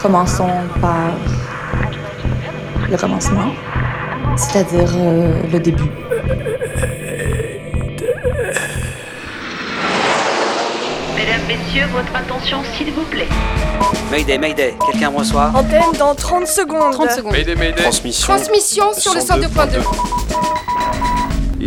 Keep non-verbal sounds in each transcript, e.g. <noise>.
Commençons par le commencement, c'est-à-dire euh, le début. Mesdames, Messieurs, votre attention s'il vous plaît. Mayday, Mayday, quelqu'un me reçoit? Antenne dans 30 secondes. 30 secondes. Mayday, Mayday. Transmission. Transmission sur le 102.2.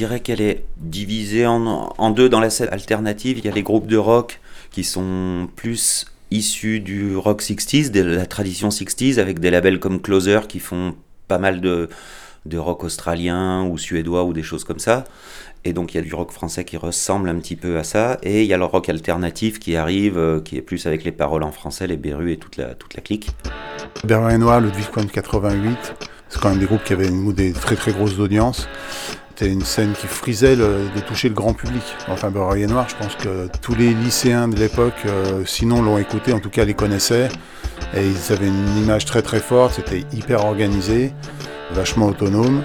Je dirais qu'elle est divisée en, en, deux dans la scène alternative. Il y a les groupes de rock qui sont plus issus du rock 60s, de la tradition 60s, avec des labels comme Closer qui font pas mal de, de rock australien ou suédois ou des choses comme ça. Et donc il y a du rock français qui ressemble un petit peu à ça. Et il y a le rock alternatif qui arrive, euh, qui est plus avec les paroles en français, les Berus et toute la, toute la clique. Berlin Noir, Ludwig Point 88, c'est quand même des groupes qui avaient des très très grosses audiences. C'était une scène qui frisait de toucher le grand public. Enfin, Beurre Noir, je pense que tous les lycéens de l'époque, euh, sinon l'ont écouté, en tout cas les connaissaient. Et ils avaient une image très très forte, c'était hyper organisé, vachement autonome.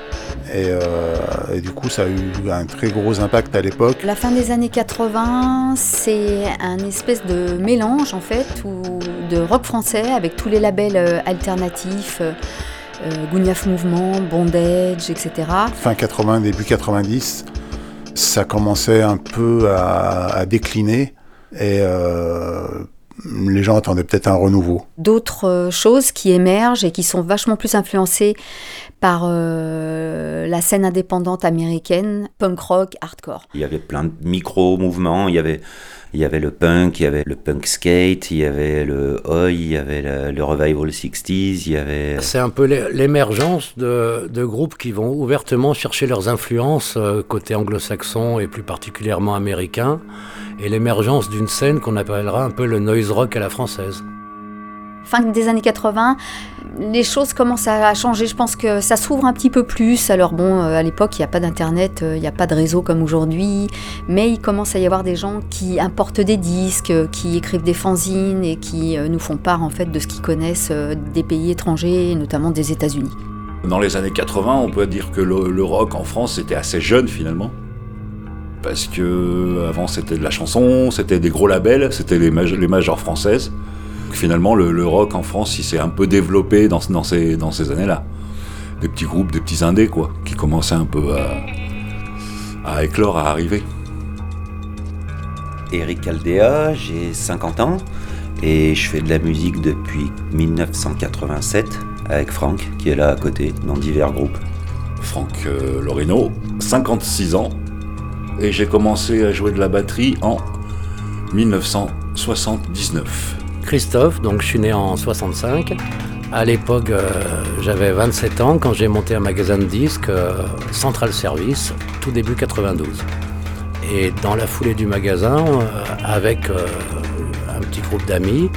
Et, euh, du coup, ça a eu un très gros impact à l'époque. La fin des années 80, c'est un espèce de mélange en fait de rock français avec tous les labels euh, alternatifs. Euh, Gouniaf Mouvement, Bondage, etc. Fin 80, début 90, ça commençait un peu à, à décliner et euh, les gens attendaient peut-être un renouveau. D'autres choses qui émergent et qui sont vachement plus influencées par euh, la scène indépendante américaine, punk rock, hardcore. Il y avait plein de micro-mouvements, il y avait, il y avait le punk, il y avait le punk skate, il y avait le oi, il y avait le, le revival 60s, il y avait... C'est un peu l'émergence de, de, groupes qui vont ouvertement chercher leurs influences euh, côté anglo-saxon et plus particulièrement américain, et l'émergence d'une scène qu'on appellera un peu le noise rock à la française fin des années 80, les choses commencent à changer. Je pense que ça s'ouvre un petit peu plus. Alors bon, à l'époque, il n'y a pas d'internet, il n'y a pas de réseau comme aujourd'hui, mais il commence à y avoir des gens qui importent des disques, qui écrivent des fanzines et qui nous font part en fait de ce qu'ils connaissent des pays étrangers, notamment des États-Unis. Dans les années 80, on peut dire que le, le rock en France était assez jeune finalement parce que avant c'était de la chanson, c'était des gros labels, c'était les, maj les majors françaises finalement, le, le, rock en France, il s'est un peu développé dans, dans ces, dans ces années-là. Des petits groupes, des petits indés, quoi, qui commençaient un peu à, à éclore, à arriver. Eric Caldea, j'ai 50 ans et je fais de la musique depuis 1987 avec Franck, qui est là à côté, dans divers groupes. Franck euh, Loreno, 56 ans, et j'ai commencé à jouer de la batterie en 1979. Christophe, donc je suis né en 65. À l'époque, euh, j'avais 27 ans quand j'ai monté un magasin de disques, euh, Central Service, tout début 92. Et dans la foulée du magasin, euh, avec un petit groupe d'amis,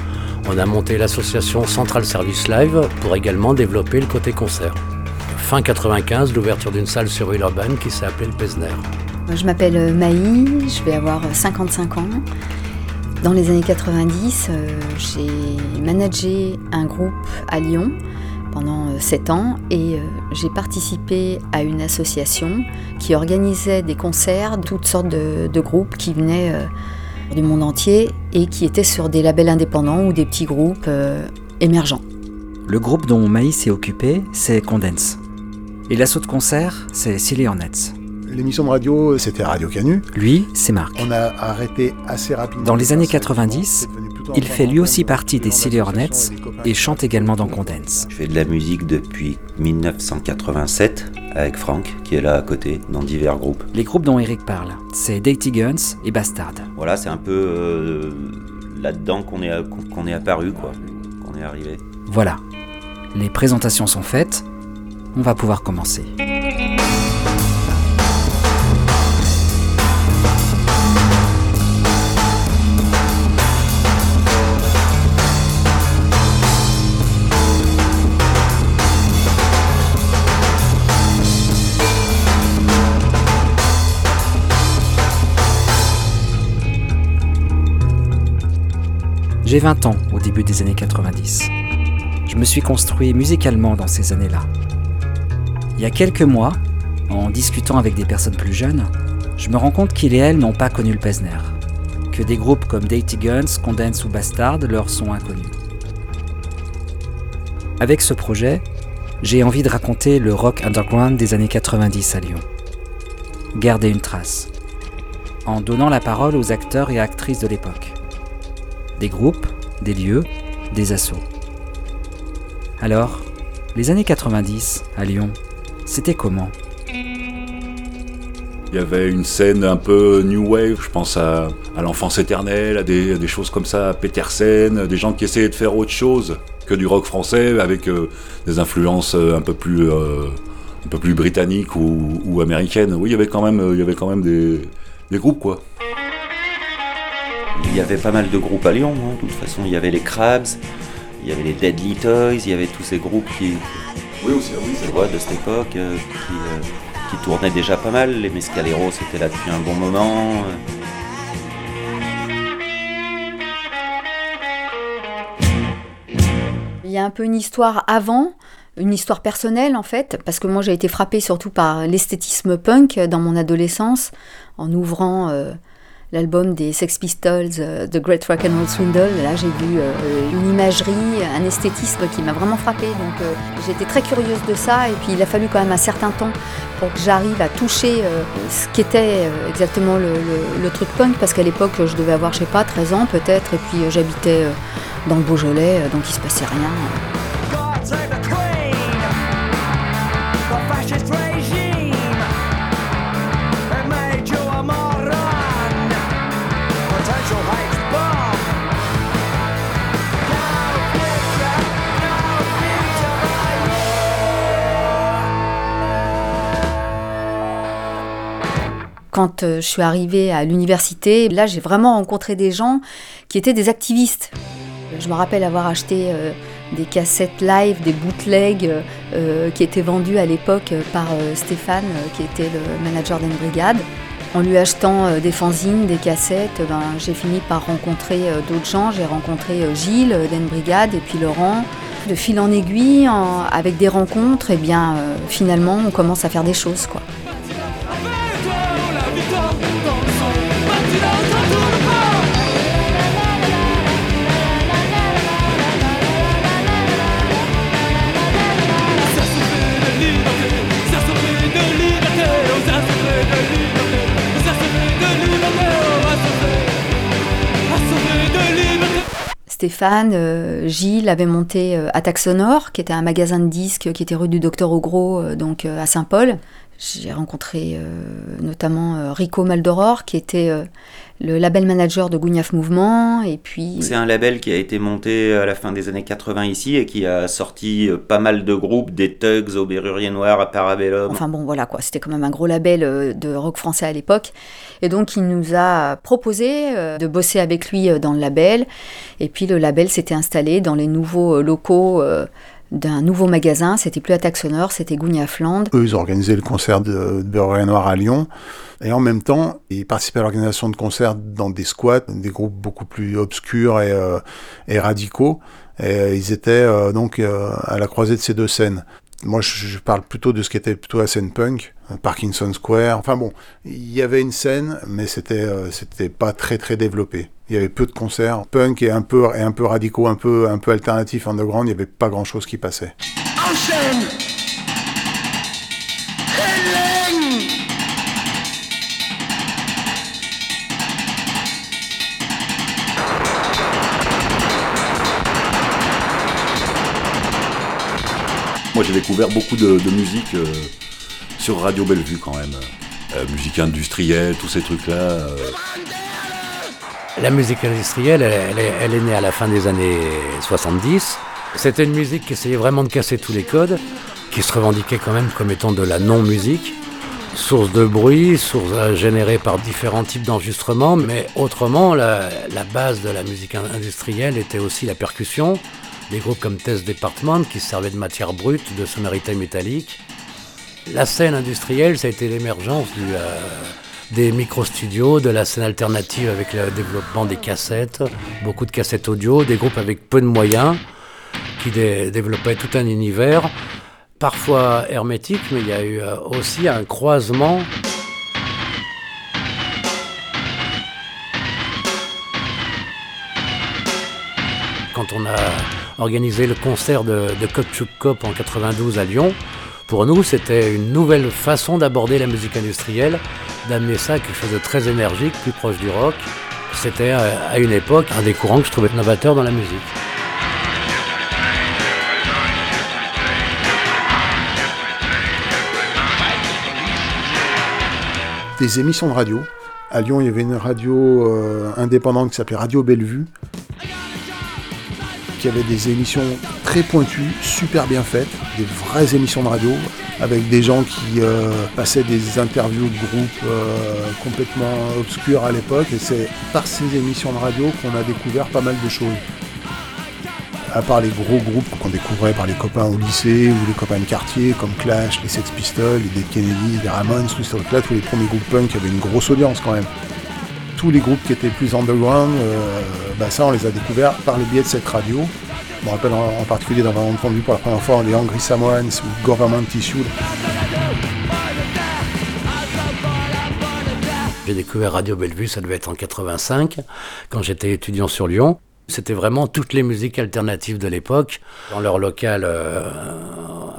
on a monté l'association Central Service Live pour également développer le côté concert. Fin 95, l'ouverture d'une salle sur Villeurbanne qui s'est appelée le Pesner. Je m'appelle Maï, je vais avoir 55 ans. Dans les années 90, euh, j'ai managé un groupe à Lyon pendant 7 ans et euh, j'ai participé à une association qui organisait des concerts, toutes sortes de, de groupes qui venaient euh, du monde entier et qui étaient sur des labels indépendants ou des petits groupes euh, émergents. Le groupe dont Maïs s'est occupé, c'est Condense. Et l'assaut de concert, c'est Silly. L'émission de radio, c'était Radio Canu. Lui, c'est Marc. On a arrêté assez rapidement. Dans les années 90, il fait lui aussi partie des Silly Hornets et chante également dans Condense. Je fais de la musique depuis 1987 avec Franck, qui est là à côté, dans divers groupes. Les groupes dont Eric parle, c'est Dirty Guns et Bastard. Voilà, c'est un peu euh, là-dedans qu'on est, qu'on est apparu, quoi, qu'on est arrivé. Voilà, les présentations sont faites, on va pouvoir commencer. J'ai 20 ans au début des années 90. Je me suis construit musicalement dans ces années-là. Il y a quelques mois, en discutant avec des personnes plus jeunes, je me rends compte qu'ils et elles n'ont pas connu le Pesner, que des groupes comme Dirty Guns, Condense ou Bastard leur sont inconnus. Avec ce projet, j'ai envie de raconter le rock underground des années 90 à Lyon. Garder une trace, en donnant la parole aux acteurs et actrices de l'époque. Des groupes, des lieux, des assauts. Alors, les années 90 à Lyon, c'était comment? Il y avait une scène un peu new wave, je pense à, l'enfance éternelle, à des, choses comme ça, à Petersen, des gens qui essayaient de faire autre chose que du rock français avec euh, des influences euh, un peu plus, euh, un peu plus britanniques ou, américaines. Oui, il y avait quand même, il y avait quand même des, groupes quoi. Il y avait pas mal de groupes à Lyon, hein. de toute façon. Il y avait les Crabs, il y avait les Deadly Toys, il y avait tous ces groupes qui, oui, aussi, oui, c'est de cette époque qui, qui, tournaient déjà pas mal. Les Mescaleros étaient là depuis un bon moment. Il y a un peu une histoire avant, une histoire personnelle en fait, parce que moi j'ai été frappée surtout par l'esthétisme punk dans mon adolescence, en ouvrant euh, l'album des Sex Pistols, euh, The Great Rock and Roll Swindle. Là j'ai vu euh, une imagerie, un esthétisme qui m'a vraiment frappée, donc j'étais très curieuse de ça, et puis il a fallu quand même un certain temps pour que j'arrive à toucher ce qu'était exactement le, le, truc punk, parce qu'à l'époque je devais avoir, je sais pas, 13 ans peut-être, et puis j'habitais dans le Beaujolais, euh, donc il se passait rien. Quand euh, je suis arrivée à l'université, là j'ai vraiment rencontré des gens qui étaient des activistes. Je me rappelle avoir acheté euh, des cassettes live, des bootlegs euh, qui étaient vendus à l'époque par Stéphane, qui était le manager d'En Brigade. En lui achetant des fanzines, des cassettes, ben, j'ai fini par rencontrer d'autres gens. J'ai rencontré Gilles d'En Brigade et puis Laurent. De fil en aiguille, avec des rencontres, et eh bien finalement on commence à faire des choses. quoi. Stéphane, euh, Gilles avait monté euh, Attaque Sonore, qui était un magasin de disques qui était rue du Docteur Ogros, euh, donc à Saint-Paul. J'ai rencontré notamment Rico Maldoror, qui était le label manager de Gougnaf Mouvement. Et puis... C'est un label qui a été monté à la fin des années 80 ici et qui a sorti pas mal de groupes, des Tugs au Bérurier Noir, à Parabellum. Enfin bon, voilà quoi, c'était quand même un gros label de rock français à l'époque. Et donc il nous a proposé euh, de bosser avec lui euh, dans le label. Et puis le label s'était installé dans les nouveaux euh, locaux d'un nouveau magasin. C'était plus Attaque Sonore, c'était Gounia Fland. Eux, ils organisaient le concert de, de Noir à Lyon. Et en même temps, ils participaient à l'organisation de concerts dans des squats, des groupes beaucoup plus obscurs et, et radicaux. Et ils étaient donc à la croisée de ces deux scènes. Moi, je, parle plutôt de ce qui était plutôt la scène punk, Parkinson Square. Enfin bon, il y avait une scène, mais c'était euh, c'était pas très très développé. Il y avait peu de concerts punk et un peu et un peu radicaux, un peu un peu alternatif underground. Il y avait pas grand chose qui passait. Enchaîne j'ai découvert beaucoup de, musique euh, sur Radio Bellevue quand même. Euh, musique industrielle, tous ces trucs-là. Euh. La musique industrielle, elle, est, née à la fin des années 70. C'était une musique qui essayait vraiment de casser tous les codes, qui se revendiquait quand même comme étant de la non-musique. Source de bruit, source générée par différents types d'enregistrements, mais autrement, la, la base de la musique industrielle était aussi la percussion, des groupes comme Test Department qui servaient de matière brute, de sonorité métallique. La scène industrielle, ça a été l'émergence du, euh, des micro-studios, de la scène alternative avec le développement des cassettes, beaucoup de cassettes audio, des groupes avec peu de moyens qui développaient tout un univers, parfois hermétique, mais il y a eu euh, aussi un croisement quand on a organisé le concert de, de Cop en 92 à Lyon, pour nous, c'était une nouvelle façon d'aborder la musique industrielle, d'amener ça à quelque chose de très énergique, plus proche du rock. C'était euh, à une époque un des courants que je trouvais novateur dans la musique. Des émissions de radio. À Lyon, il y avait une radio euh, indépendante qui s'appelait Radio Bellevue, qui avait des émissions très pointues, super bien faites, des vraies émissions de radio, avec des gens qui euh, passaient des interviews de groupes euh, complètement obscurs à l'époque. Et c'est par ces émissions de radio qu'on a découvert pas mal de choses. À part les gros groupes qu'on découvrait par les copains au lycée ou les copains de quartier, comme Clash, les Sex Pistols, les Dead Kennedy, les Ramones, tout ça, là, tous les premiers groupes punk avaient une grosse audience quand même tous les groupes qui étaient plus underground, euh, bah ça on les a découverts par le biais de cette radio. Je me rappelle en, particulier d'avoir entendu pour la première fois les Angry Samoans ou Government Tissue. J'ai découvert Radio Bellevue, ça devait être en 85, quand j'étais étudiant sur Lyon. C'était vraiment toutes les musiques alternatives de l'époque, dans leur local euh,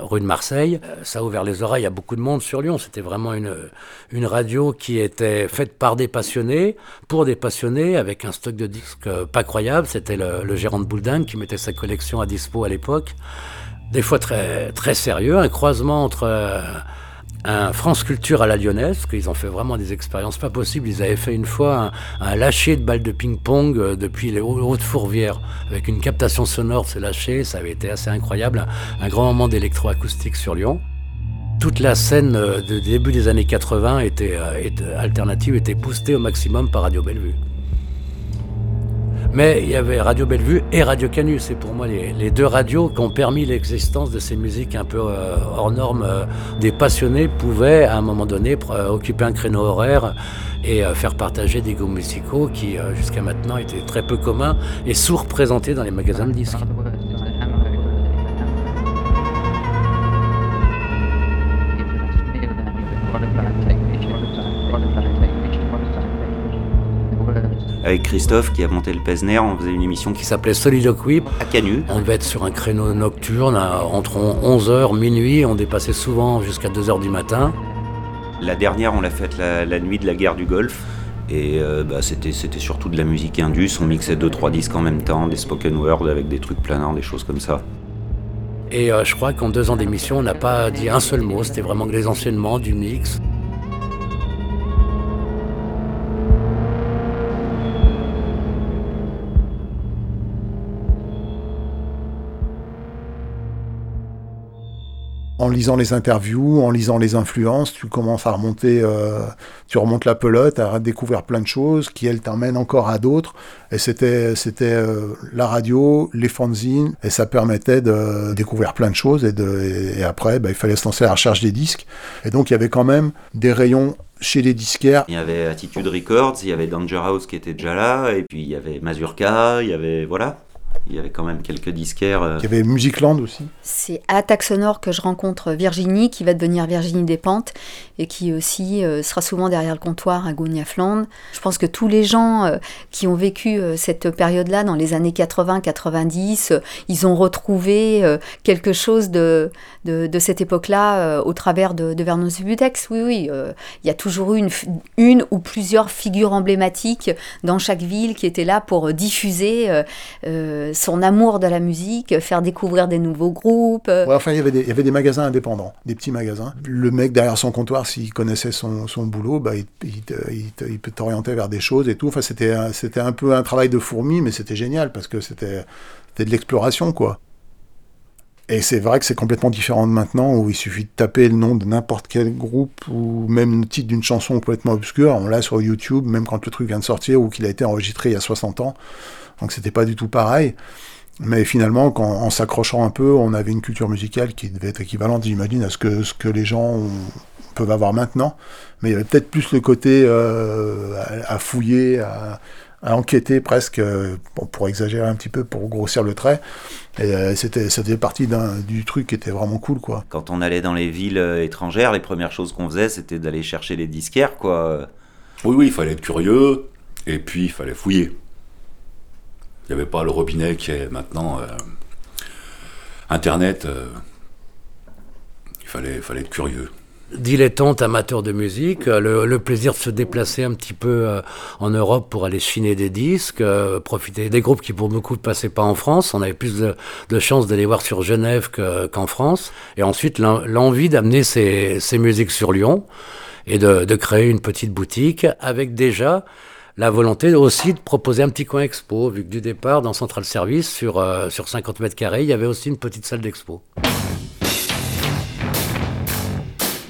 rue de Marseille. Euh, ça a ouvert les oreilles à beaucoup de monde sur Lyon. C'était vraiment une, une radio qui était faite par des passionnés, pour des passionnés, avec un stock de disques euh, pas croyable. C'était le, gérant de Boulding qui mettait sa collection à dispo à l'époque. Des fois très, très sérieux, un croisement entre un France Culture à la lyonnaise, parce qu'ils ont fait vraiment des expériences pas possibles. Ils avaient fait une fois un, lâcher de balles de ping-pong euh, depuis les hautes fourvières, avec une captation sonore de ce lâcher, ça avait été assez incroyable. Un, grand moment d'électroacoustique sur Lyon. Toute la scène euh, de début des années 80 était, euh, était alternative, était boostée au maximum par Radio Bellevue. Mais il y avait Radio Bellevue et Radio Canus. C'est pour moi les, deux radios qui ont permis l'existence de ces musiques un peu euh, hors normes. Euh, des passionnés pouvaient à un moment donné euh, occuper un créneau horaire et faire partager des goûts musicaux qui jusqu'à maintenant étaient très peu communs et sous-représentés dans les magasins de disques. Avec Christophe qui a monté le Pesner, on faisait une émission qui s'appelait Soliloquy à Canu. On devait être sur un créneau nocturne entre 11h, minuit, on dépassait souvent jusqu'à 2h du matin. La dernière, on l'a faite la, nuit de la guerre du Golfe. Et euh, bah, c'était, surtout de la musique indus, on mixait 2-3 disques en même temps, des spoken word avec des trucs planants, des choses comme ça. Et euh, je crois qu'en deux ans d'émission, on n'a pas dit un seul mot, c'était vraiment que des enseignements, du mix. En lisant les interviews, en lisant les influences, tu commences à remonter, euh, tu remontes la pelote, à découvrir plein de choses qui, elles, t'emmènent encore à d'autres. Et c'était, c'était euh, la radio, les fanzines, et ça permettait de découvrir plein de choses. Et, de, et, après, bah, il fallait se lancer à la recherche des disques. Et donc, il y avait quand même des rayons chez les disquaires. Il y avait Attitude Records, il y avait Danger House qui était déjà là, et puis il y avait Mazurka, il y avait... Voilà il y avait quand même quelques disquaires. Euh. Il y avait Musicland aussi. C'est à Attaque Sonore que je rencontre Virginie, qui va devenir Virginie Despentes, et qui aussi euh, sera souvent derrière le comptoir à Gounia-Flandre. Je pense que tous les gens euh, qui ont vécu cette période-là, dans les années 80-90, ils ont retrouvé quelque chose de, de, cette époque-là au travers de, de Vernon Subutex. Oui, oui, il y a toujours eu une, une ou plusieurs figures emblématiques dans chaque ville qui étaient là pour diffuser son amour de la musique, faire découvrir des nouveaux groupes. enfin, il y, avait des, magasins indépendants, des petits magasins. Le mec derrière son comptoir, s'il connaissait son, boulot, bah, il, il, peut t'orienter vers des choses et tout. Enfin, c'était, un peu un travail de fourmi, mais c'était génial parce que c'était de l'exploration, quoi. Et c'est vrai que c'est complètement différent de maintenant, où il suffit de taper le nom de n'importe quel groupe, ou même le titre d'une chanson complètement obscure, on l'a sur YouTube, même quand le truc vient de sortir, ou qu'il a été enregistré il y a 60 ans. Donc c'était pas du tout pareil. Mais finalement, quand, en s'accrochant un peu, on avait une culture musicale qui devait être équivalente, j'imagine, à ce que, ce que les gens peuvent avoir maintenant. Mais il y avait peut-être plus le côté euh, à, à, fouiller, à, à enquêter presque, euh, bon, pour exagérer un petit peu, pour grossir le trait. Et euh, c'était, ça faisait partie d'un, du truc qui était vraiment cool, quoi. Quand on allait dans les villes euh, étrangères, les premières choses qu'on faisait, c'était d'aller chercher les disquaires, quoi. Oui, oui, il fallait être curieux, et puis il fallait fouiller. Il n'y avait pas le robinet qui est maintenant... Euh, Internet, euh, il fallait, fallait être curieux dilettante amateur de musique, euh, le, plaisir de se déplacer un petit peu en Europe pour aller chiner des disques, profiter des groupes qui pour beaucoup ne passaient pas en France. On avait plus de, de chance d'aller voir sur Genève qu'en France. Et ensuite, l'envie d'amener ces, musiques sur Lyon et de, créer une petite boutique avec déjà la volonté aussi de proposer un petit coin expo, vu que du départ, dans Central Service, sur, sur 50 mètres carrés, il y avait aussi une petite salle d'expo.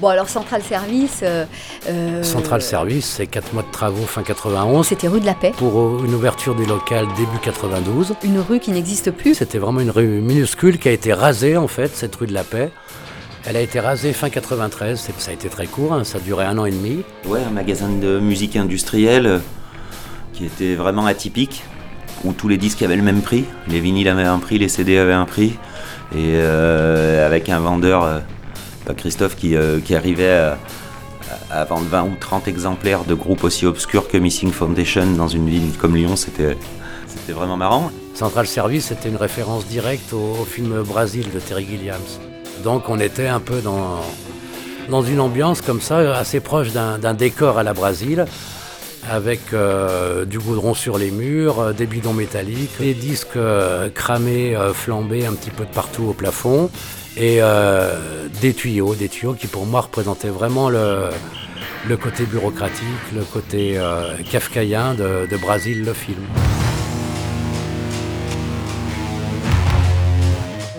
Bon, alors Central Service. Euh, euh, Central Service, c'est 4 mois de travaux fin 91. C'était rue de la Paix. Pour une ouverture du local début 92. Une rue qui n'existe plus. C'était vraiment une rue minuscule qui a été rasée, en fait, cette rue de la Paix. Elle a été rasée fin 93, ça a été très court, hein, ça a duré un an et demi. Ouais, un magasin de musique industrielle euh, qui était vraiment atypique, où tous les disques avaient le même prix. Les vinyles avaient un prix, les CD avaient un prix. Et euh, avec un vendeur. Euh, Christophe qui, euh, qui arrivait à, vendre 20 ou 30 exemplaires de groupes aussi obscurs que Missing Foundation dans une ville comme Lyon, c'était vraiment marrant. Central Service, c'était une référence directe au, film Brasil de Terry Gilliams. Donc on était un peu dans, dans une ambiance comme ça, assez proche d'un décor à la Brasil, avec euh, du goudron sur les murs, euh, des bidons métalliques, des disques euh, cramés, flambés un petit peu de partout au plafond, et des tuyaux, des tuyaux qui pour moi représentaient vraiment le, côté bureaucratique, le côté kafkaïen de, de Brasil, le film.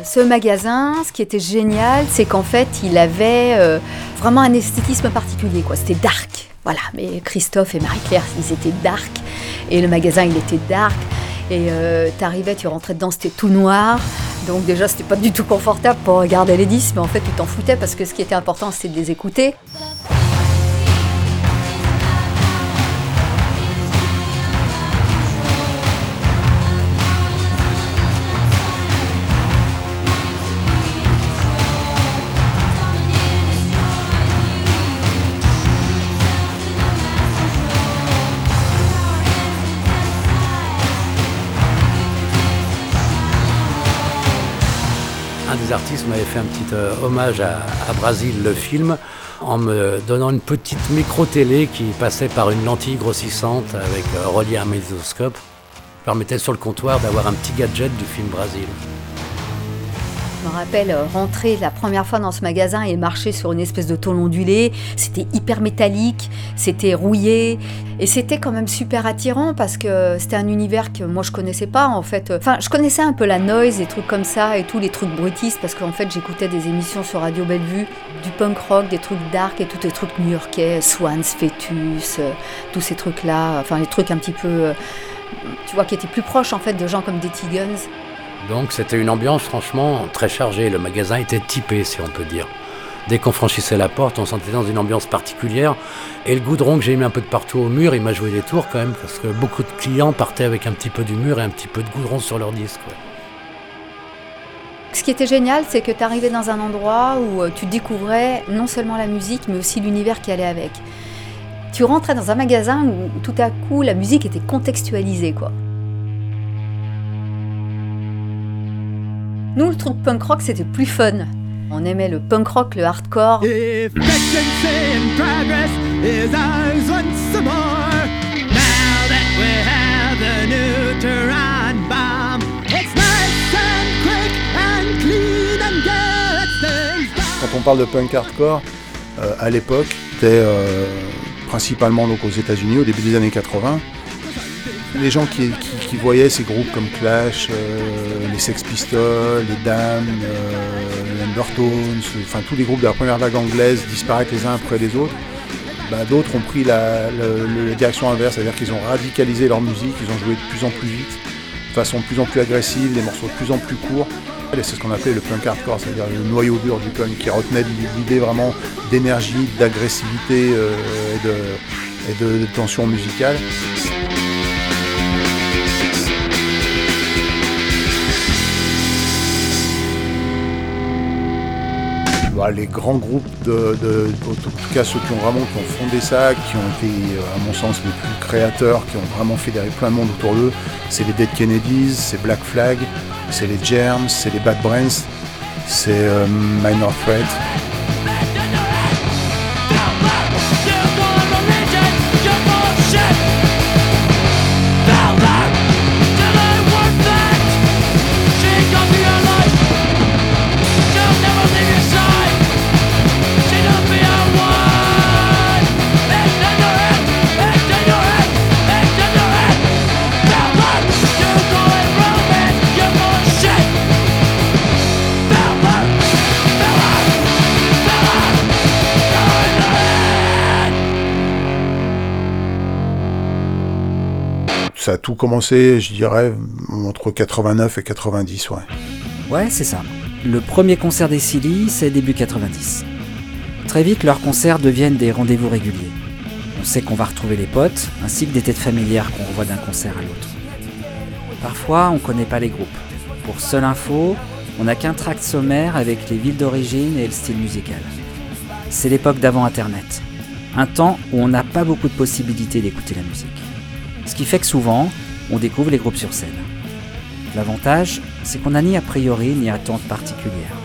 Ce magasin, ce qui était génial, c'est qu'en fait, il avait vraiment un esthétisme particulier. C'était dark. Voilà, mais Christophe et Marie-Claire, ils étaient dark. Et le magasin, il était dark. Et euh, t'arrivais, tu rentrais dedans, c'était tout noir. Donc déjà, c'était pas du tout confortable pour regarder les disques, mais en fait, tu t'en foutais parce que ce qui était important, c'était de les écouter. M'avait fait un petit euh, hommage à, Brasil, le film, en me donnant une petite micro-télé qui passait par une lentille grossissante avec euh, relié à un mésoscope. permettait sur le comptoir d'avoir un petit gadget du film Brasil. Je me rappelle rentrer la première fois dans ce magasin et marcher sur une espèce de tôle ondulée. C'était hyper métallique, c'était rouillé. Et c'était quand même super attirant parce que c'était un univers que moi je connaissais pas en fait. Enfin, je connaissais un peu la noise, des trucs comme ça et tous les trucs bruitistes parce qu'en fait j'écoutais des émissions sur Radio Bellevue, du punk rock, des trucs dark et tous les trucs new-yorkais, Swans, Fetus, euh, tous ces trucs-là. Enfin, les trucs un petit peu. Euh, tu vois, qui étaient plus proches en fait de gens comme des T-Guns. Donc c'était une ambiance franchement très chargée. Le magasin était typé, si on peut dire. Dès qu'on franchissait la porte, on sentait dans une ambiance particulière. Et le goudron que j'ai mis un peu de partout au mur, il m'a joué des tours quand même, parce que beaucoup de clients partaient avec un petit peu du mur et un petit peu de goudron sur leur disque. Ce qui était génial, c'est que tu arrivais dans un endroit où tu découvrais non seulement la musique, mais aussi l'univers qui allait avec. Tu rentrais dans un magasin où tout à coup la musique était contextualisée, quoi. Nous, le truc punk rock, c'était plus fun. On aimait le punk rock, le hardcore. Quand on parle de punk hardcore, euh, à l'époque, c'était euh, principalement donc aux États-Unis au début des années 80 les gens qui, qui, qui, voyaient ces groupes comme Clash, euh, les Sex Pistols, les Damned, euh, les Undertones, enfin tous les groupes de la première vague anglaise disparaître les uns après les autres, bah, d'autres ont pris la, direction inverse, c'est-à-dire qu'ils ont radicalisé leur musique, ils ont joué de plus en plus vite. de façon de plus en plus agressive, des morceaux de plus en plus courts. C'est ce qu'on appelait le punk hardcore, c'est-à-dire le noyau dur du punk qui retenait l'idée vraiment d'énergie, d'agressivité euh, et de tension musicale. Bah, les grands groupes, de, en tout cas ceux qui ont vraiment qui ont fondé ça, qui ont été à mon sens les plus créateurs, qui ont vraiment fédéré plein de monde autour d'eux, c'est les Dead Kennedys, c'est Black Flag, c'est les Germs, c'est les Bad Brains, c'est euh, Minor Threat. Ça a tout commencé, je dirais, entre 89 et 90, ouais. C'est ça. Le premier concert des Silly, c'est début 90. Très vite, leurs concerts deviennent des rendez-vous réguliers. On sait qu'on va retrouver les potes, ainsi que des têtes familières qu'on revoit d'un concert à l'autre. Parfois, on connaît pas les groupes. Pour seule info, on n'a qu'un tract sommaire avec les villes d'origine et le style musical. C'est l'époque d'avant Internet. Un temps où on n'a pas beaucoup de possibilités d'écouter la musique. Ce qui fait que souvent, on découvre les groupes sur scène. L'avantage, c'est qu'on n'a ni a priori ni attente particulière.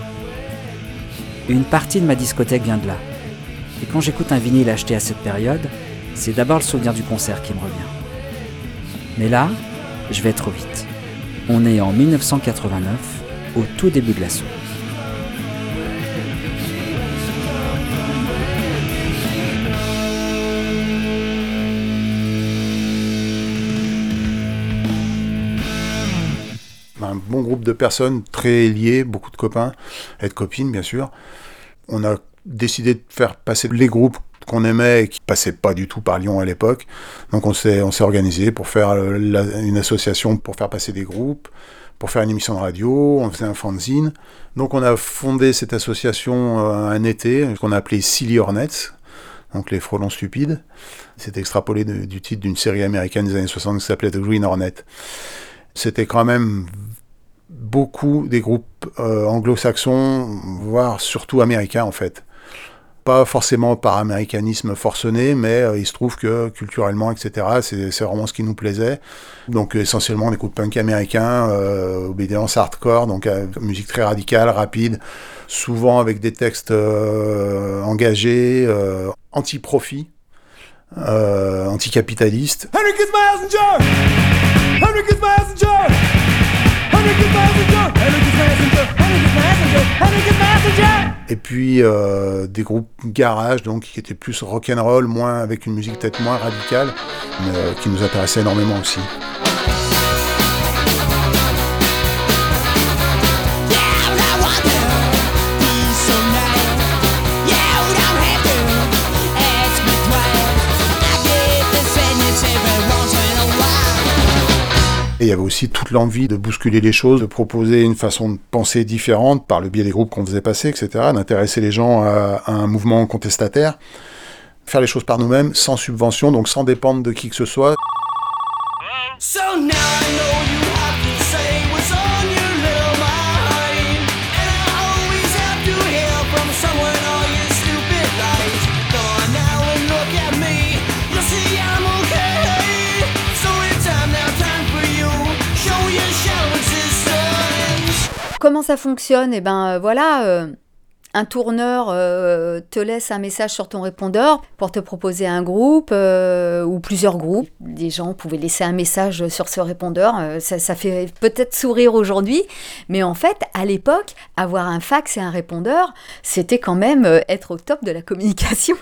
Une partie de ma discothèque vient de là. Et quand j'écoute un vinyle acheté à cette période, c'est d'abord le souvenir du concert qui me revient. Mais là, je vais trop vite. On est en 1989, au tout début de l'assaut. De personnes très liées, beaucoup de copains et de copines bien sûr. On a décidé de faire passer les groupes qu'on aimait et qui passaient pas du tout par Lyon à l'époque. Donc on s'est on s'est organisé pour faire une association pour faire passer des groupes, pour faire une émission de radio, on faisait un fanzine. Donc on a fondé cette association euh, un été qu'on a appelé Silly Hornets, donc les frelons stupides. C'est extrapolé du titre d'une série américaine des années 60 qui s'appelait The Green Hornet. C'était quand même beaucoup des groupes euh, anglo-saxons, voire surtout américains en fait. Pas forcément par américanisme forcené, mais euh, il se trouve que culturellement, etc., c'est vraiment ce qui nous plaisait. Donc essentiellement des groupes punk américains, euh, obédience hardcore, donc musique très radicale, rapide, souvent avec des textes engagés, anti-profit, anticapitalistes. Et puis euh, des groupes garage, donc qui étaient plus rock'n'roll, moins avec une musique peut-être moins radicale, mais euh, qui nous intéressait énormément aussi. Il y avait aussi toute l'envie de bousculer les choses, de proposer une façon de penser différente par le biais des groupes qu'on faisait passer, etc., d'intéresser les gens à, un mouvement contestataire, faire les choses par nous-mêmes, sans subvention, donc sans dépendre de qui que ce soit. So Comment ça fonctionne? Eh ben euh, voilà. Euh un tourneur euh, te laisse un message sur ton répondeur pour te proposer un groupe ou plusieurs groupes. Des gens pouvaient laisser un message sur ce répondeur. Ça, fait peut-être sourire aujourd'hui, mais en fait, à l'époque, avoir un fax et un répondeur, c'était quand même être au top de la communication.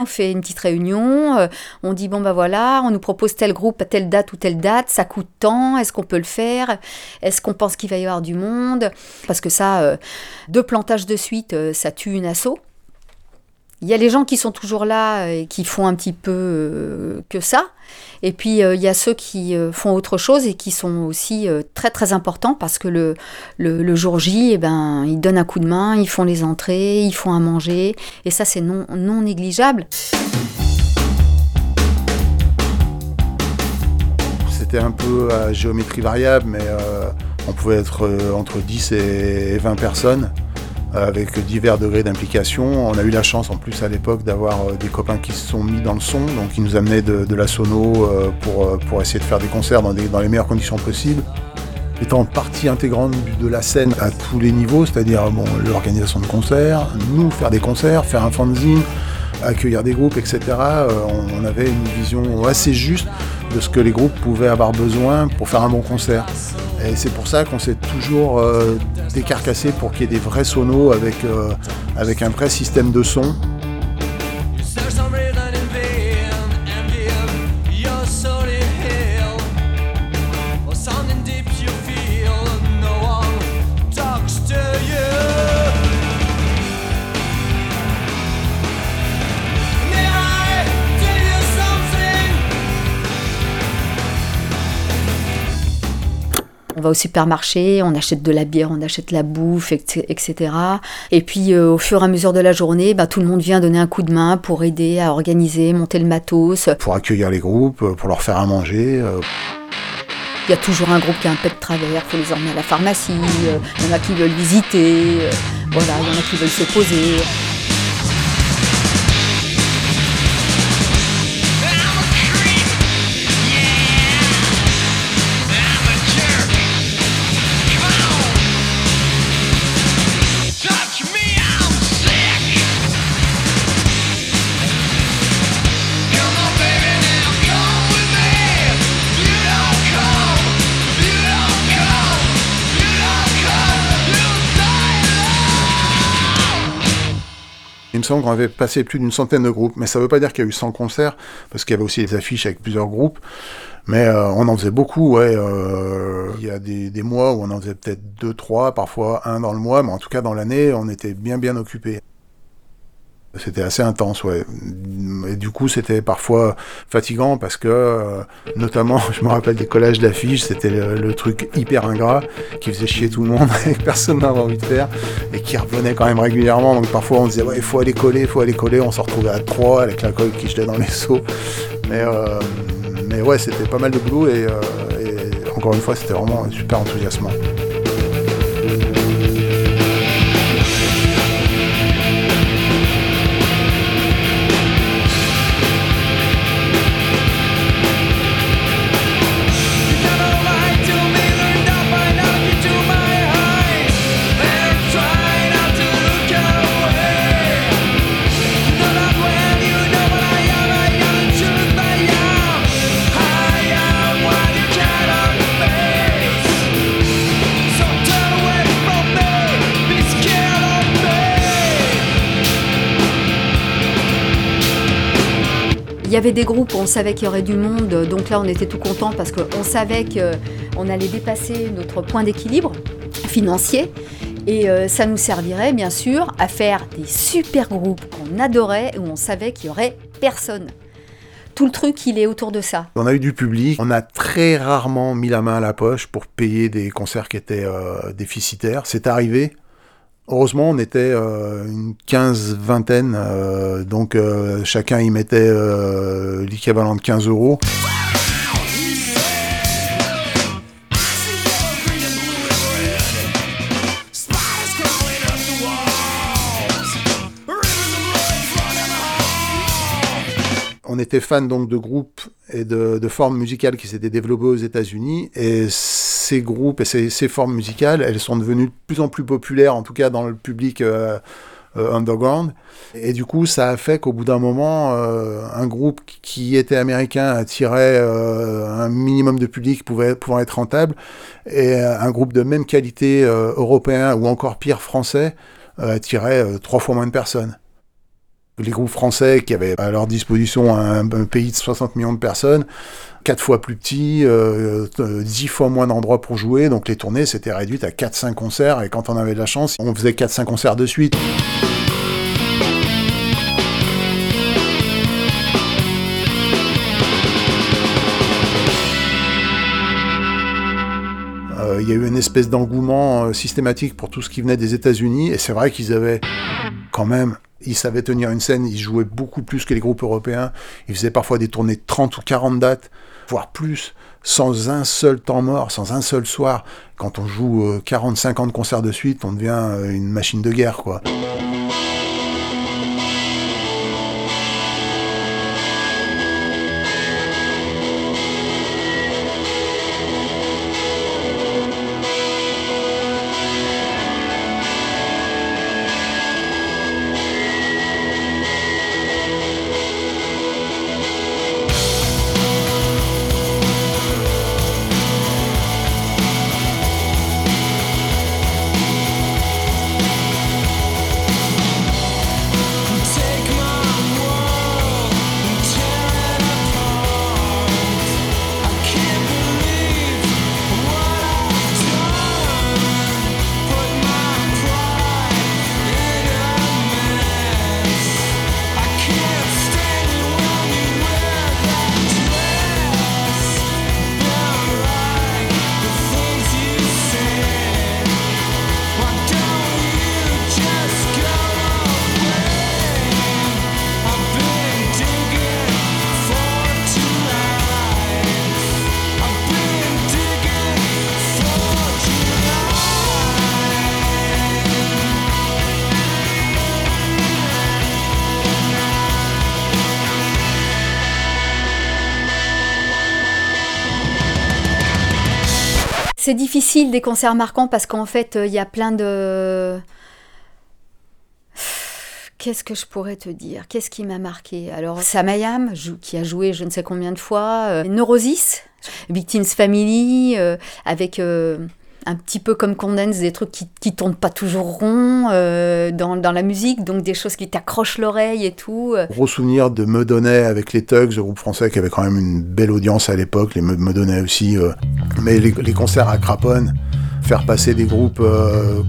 On fait une petite réunion, euh, on dit bon bah voilà, on nous propose tel groupe à telle date ou telle date, ça coûte tant, est-ce qu'on peut le faire? Est-ce qu'on pense qu'il va y avoir du monde? Parce que ça, euh, deux plantages de suite, euh, ça tue une asso. Il y a les gens qui sont toujours là et qui font un petit peu euh, que ça. Et puis euh, il y a ceux qui euh, font autre chose et qui sont aussi très très importants parce que le, le, jour J, eh ben, ils donnent un coup de main, ils font les entrées, ils font à manger. Et ça c'est non, non négligeable. C'était un peu à géométrie variable, mais on pouvait être entre 10 et 20 personnes avec divers degrés d'implication. On a eu la chance en plus à l'époque d'avoir euh, des copains qui se sont mis dans le son, donc ils nous amenaient de, la sono euh, pour, euh, pour essayer de faire des concerts dans, dans les meilleures conditions possibles. Étant partie intégrante de la scène à tous les niveaux, c'est-à-dire bon, l'organisation de concerts, nous faire des concerts, faire un fanzine, accueillir des groupes, etc. on avait une vision assez juste de ce que les groupes pouvaient avoir besoin pour faire un bon concert. Et c'est pour ça qu'on s'est toujours euh, décarcassé pour qu'il y ait des vrais sonos avec, euh, avec un vrai système de son. Va au supermarché, on achète de la bière, on achète la bouffe, etc. Et puis euh, au fur et à mesure de la journée, bah, tout le monde vient donner un coup de main pour aider à organiser, monter le matos. Pour accueillir les groupes, euh, pour leur faire à manger. Euh. Il y a toujours un groupe qui a un pet de travers, il faut les emmener à la pharmacie, il y en a qui veulent visiter, voilà, il y en a qui veulent se poser. Qu'on avait passé plus d'une centaine de groupes, mais ça ne veut pas dire qu'il y a eu 100 concerts, parce qu'il y avait aussi des affiches avec plusieurs groupes. Mais euh, on en faisait beaucoup. Euh, il y a des, des, mois où on en faisait peut-être deux, trois, parfois un dans le mois, mais en tout cas dans l'année, on était bien bien occupés. C'était assez intense, ouais. Et du coup, c'était parfois fatigant parce que, euh, notamment, <laughs> je me rappelle des collages d'affiches, c'était le, truc hyper ingrat qui faisait chier tout le monde <laughs> et que personne n'avait envie de faire et qui revenait quand même régulièrement. Donc parfois, on disait, ouais, il faut aller coller, il faut aller coller. On se retrouvait à trois avec la colle qui jetait dans les seaux. Mais, euh, mais ouais, c'était pas mal de boulot et, euh, et encore une fois, c'était vraiment super enthousiasmant. Avait des groupes on savait qu'il y aurait du monde, donc là on était tout content parce qu'on savait qu'on allait dépasser notre point d'équilibre financier. Et euh, ça nous servirait bien sûr à faire des super groupes qu'on adorait où on savait qu'il y aurait personne. Tout le truc, il est autour de ça. On a eu du public. On a très rarement mis la main à la poche pour payer des concerts qui étaient euh, déficitaires. C'est arrivé. Heureusement, on était euh, une quinze vingtaine, euh, donc euh, chacun y mettait l'équivalent de 15 euros. on était fan donc de groupes et de, formes musicales qui s'étaient développées aux États-Unis et ces groupes et ces, formes musicales, elles sont devenues de plus en plus populaires, en tout cas dans le public euh, euh, underground. Et du coup, ça a fait qu'au bout d'un moment, euh, un groupe qui était américain attirait un minimum de public pouvant être rentable, et un groupe de même qualité européen ou encore pire français attirait trois fois moins de personnes les groupes français qui avaient à leur disposition un, pays de 60 millions de personnes, quatre fois plus petit, euh, dix fois moins d'endroits pour jouer, donc les tournées s'étaient réduites à 4-5 concerts, et quand on avait de la chance, on faisait 4-5 concerts de suite. Il y a eu une espèce d'engouement euh, systématique pour tout ce qui venait des États-Unis, et c'est vrai qu'ils avaient quand même ils savaient tenir une scène, ils jouaient beaucoup plus que les groupes européens. Ils faisaient parfois des tournées de 30 ou 40 dates, voire plus, sans un seul temps mort, sans un seul soir. Quand on joue 40-50 euh, concerts de suite, on devient euh, une machine de guerre, quoi. C'est difficile des concerts marquants parce qu'en fait, il y a plein de. Qu'est-ce que je pourrais te dire? Qu'est-ce qui m'a marqué? Alors, Samayam, qui a joué je ne sais combien de fois, euh, Neurosis, Victims Family, euh, avec euh, un petit peu comme Condense, des trucs qui, qui tournent pas toujours rond euh, dans, dans, la musique, donc des choses qui t'accrochent l'oreille et tout. Euh. Gros souvenir de Meudonnet avec les Tugs, le groupe français qui avait quand même une belle audience à l'époque, les Meudonnet aussi. Euh. Mais les, concerts à Craponne, faire passer des groupes,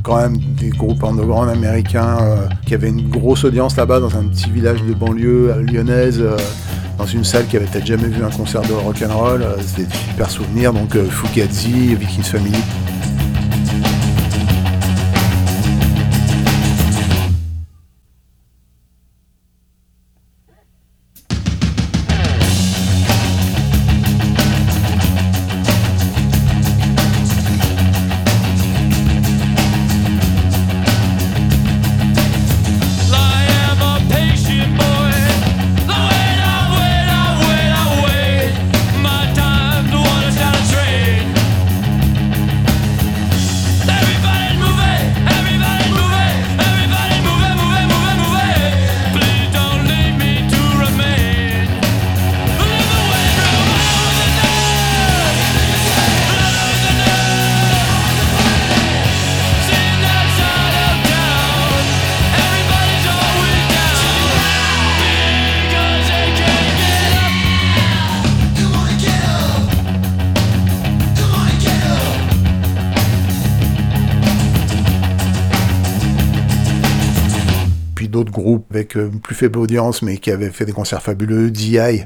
quand même des groupes underground américains qui avaient une grosse audience là-bas dans un petit village de banlieue lyonnaise dans une salle qui avait peut-être jamais vu un concert de rock'n'roll. C'était des super souvenirs. Donc Fugazi, Vikings Family. Avec euh, plus faible audience, mais qui avait fait des concerts fabuleux, DI.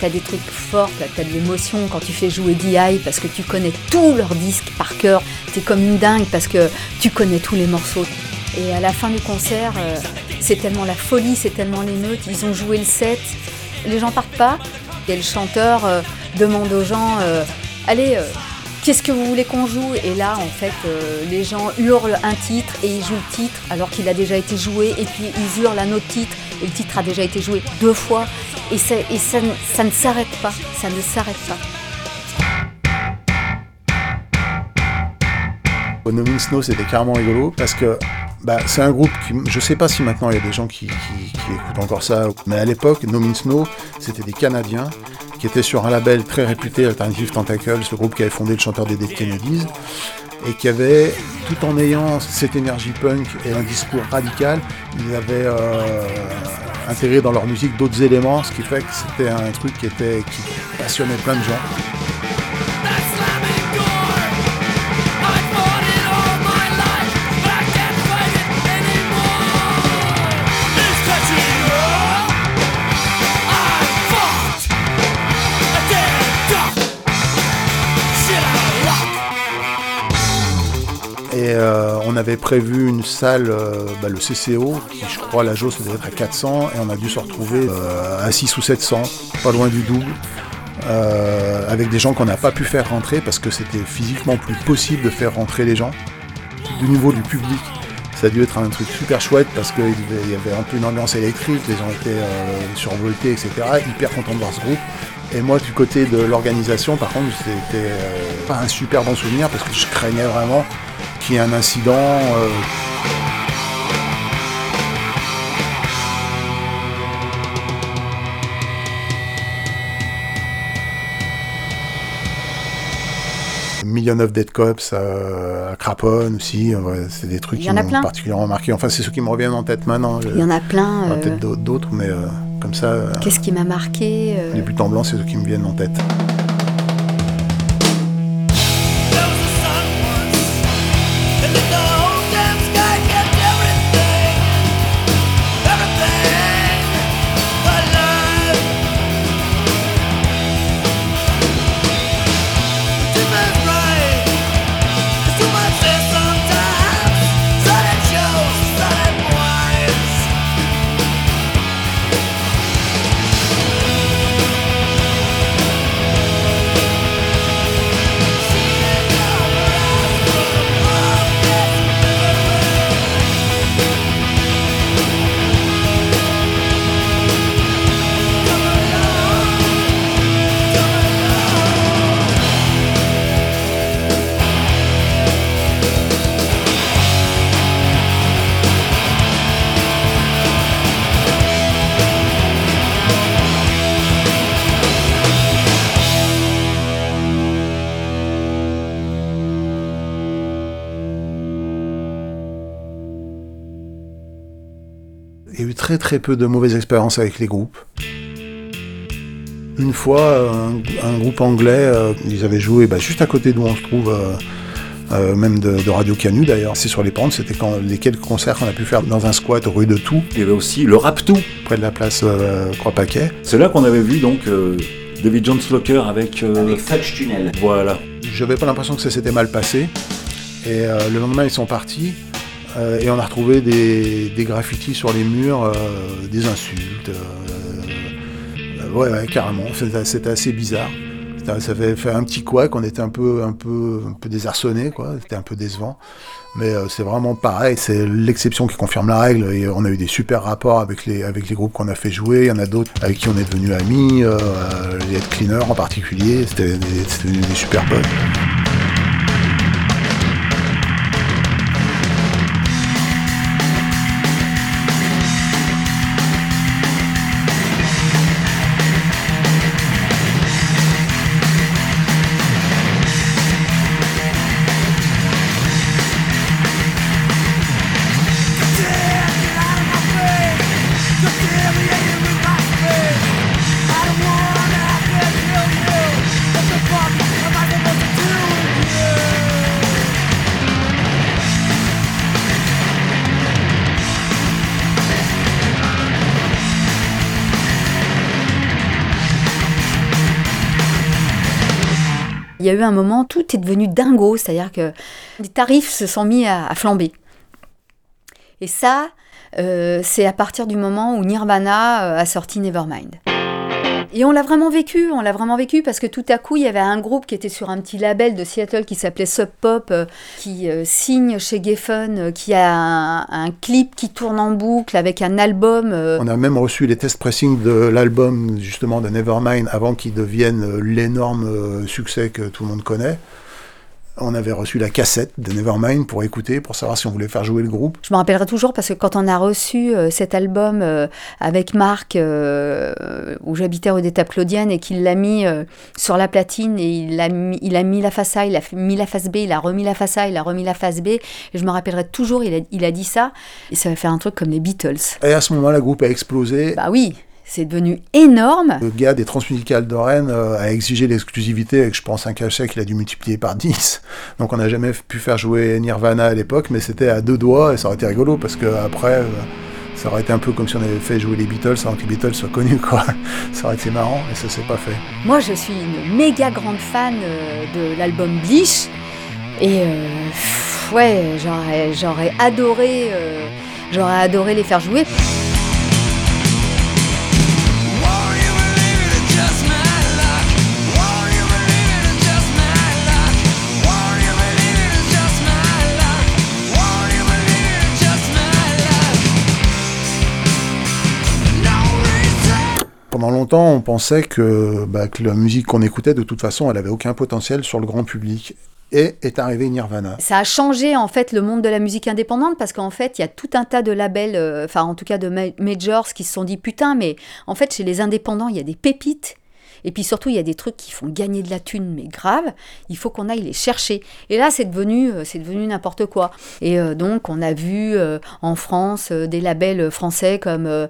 T'as des trucs forts, t'as de l'émotion quand tu fais jouer DI parce que tu connais tous leurs disques par cœur. T'es comme une dingue parce que tu connais tous les morceaux. Et à la fin du concert, euh, c'est tellement la folie, c'est tellement l'émeute. Ils ont joué le set, les gens partent pas. Et le chanteur euh, demande aux gens Allez, qu'est-ce que vous voulez qu'on joue Et là, en fait, euh, les gens hurlent un titre et ils jouent le titre alors qu'il a déjà été joué, et puis ils hurlent un autre titre et le titre a déjà été joué deux fois, et, ça, ça ne s'arrête pas, ça ne s'arrête pas. No Means No, c'était carrément rigolo parce que bah, c'est un groupe qui, je sais pas si maintenant il y a des gens qui écoutent encore ça, mais à l'époque, No Means No, c'était des Canadiens qui était sur un label très réputé, Alternative Tentacles, le groupe qui avait fondé le chanteur des Dead Kennedys, et qui avait, tout en ayant cette énergie punk et un discours radical, ils avaient euh, intégré dans leur musique d'autres éléments, ce qui fait que c'était un truc qui, était, qui passionnait plein de gens. Avait prévu une salle, euh, bah, le CCO, qui je crois la jauge devait être à 400, et on a dû se retrouver euh, à 6 ou 700, pas loin du double, avec des gens qu'on n'a pas pu faire rentrer parce que c'était physiquement plus possible de faire rentrer les gens. Du niveau du public, ça a dû être un truc super chouette parce qu'il y avait un peu une ambiance électrique, les gens étaient survoltés, etc. Hyper contents de voir ce groupe. Et moi, du côté de l'organisation, par contre, c'était pas un super bon souvenir parce que je craignais vraiment qu'il y ait un incident. Euh, Million of Dead Cops à, Craponne aussi, c'est des trucs qui m'ont particulièrement marqué. Enfin, c'est ceux qui me reviennent en tête maintenant. Il y en a plein. Peut-être euh, d'autres, mais euh, comme ça. Qu'est-ce qui m'a marqué Les buts en blanc, c'est ceux qui me viennent en tête. Très peu de mauvaises expériences avec les groupes. Une fois, un, groupe anglais, euh, ils avaient joué bah, juste à côté d'où on se trouve, euh, euh, même de, Radio Canu d'ailleurs. C'est sur les pentes, c'était quand les quelques concerts qu'on a pu faire dans un squat rue de Tout. Il y avait aussi le Rap Tout. Près de la place Croix-Paquet. C'est là qu'on avait vu donc David John Slocker avec. avec Fudge Tunnel. Voilà. J'avais pas l'impression que ça s'était mal passé. Et le lendemain, ils sont partis. Euh, et on a retrouvé des, graffitis sur les murs, euh, des insultes. Euh, ouais, ouais, carrément. C'était assez bizarre. Ça avait fait un petit couac, on était un peu, un peu, un peu désarçonné, quoi. C'était un peu décevant. Mais c'est vraiment pareil, c'est l'exception qui confirme la règle. Et on a eu des super rapports avec les, avec les groupes qu'on a fait jouer. Il y en a d'autres avec qui on est devenus amis, les Head Cleaners en particulier. C'était des, des super potes. Un moment, tout est devenu dingo, c'est-à-dire que les tarifs se sont mis à, flamber. Et ça, euh, c'est à partir du moment où Nirvana euh, a sorti Nevermind. Et on l'a vraiment vécu, on l'a vraiment vécu parce que tout à coup, il y avait un groupe qui était sur un petit label de Seattle qui s'appelait Sub Pop, euh, qui euh, signe chez Geffen, euh, qui a un, clip qui tourne en boucle avec un album. On a même reçu les test pressing de l'album justement de Nevermind avant qu'il devienne l'énorme succès que tout le monde connaît on avait reçu la cassette de Nevermind pour écouter, pour savoir si on voulait faire jouer le groupe. Je me rappellerai toujours parce que quand on a reçu euh, cet album euh, avec Marc, euh, où j'habitais rue des Claudienne, et qu'il l'a mis sur la platine, et il a, mis, il a mis la face A, il a mis la face B, il a remis la face A, il a remis la face B, et je me rappellerai toujours, il a, il a dit ça, et ça va faire un truc comme les Beatles. Et à ce moment-là, le groupe a explosé. Bah oui c'est devenu énorme. Le gars des Transmusicales d'Oren euh, a exigé l'exclusivité avec, je pense, un cachet qu'il a dû multiplier par 10. Donc on n'a jamais pu faire jouer Nirvana à l'époque, mais c'était à deux doigts et ça aurait été rigolo parce que après, euh, ça aurait été un peu comme si on avait fait jouer les Beatles avant que les Beatles soient connus, quoi. <laughs> ça aurait été marrant et ça s'est pas fait. Moi, je suis une méga grande fan euh, de l'album Bleach et ouais, j'aurais, j'aurais adoré, euh, j'aurais adoré les faire jouer. Pendant longtemps, on pensait que, bah, que la musique qu'on écoutait, de toute façon, elle avait aucun potentiel sur le grand public. Et est arrivé Nirvana. Ça a changé en fait le monde de la musique indépendante parce qu'en fait il y a tout un tas de labels, euh, enfin en tout cas de majors qui se sont dit putain mais en fait chez les indépendants il y a des pépites et puis surtout, il y a des trucs qui font gagner de la thune, mais grave. Il faut qu'on aille les chercher. Et là, c'est devenu, euh, c'est n'importe quoi. Et euh, donc, on a vu en France des labels français comme